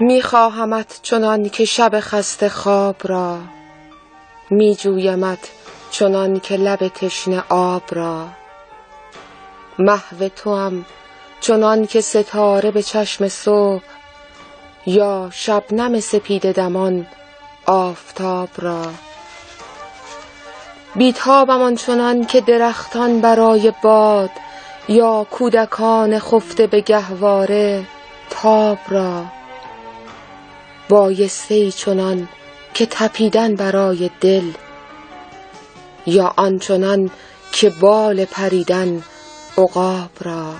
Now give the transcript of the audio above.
میخواهمت چنان که شب خسته خواب را. میجویمت چنان که لب تشنه آب را. محو توام چنان که ستاره به چشم صبح یا شبنم سپیده دمان آفتاب را. بی تابم آنچنان که درختان برای باد یا کودکان خفته به گهواره تاب را. بایسته ای چنان که طپیدن برای دل یا آنچنان که بال پریدن عقاب را.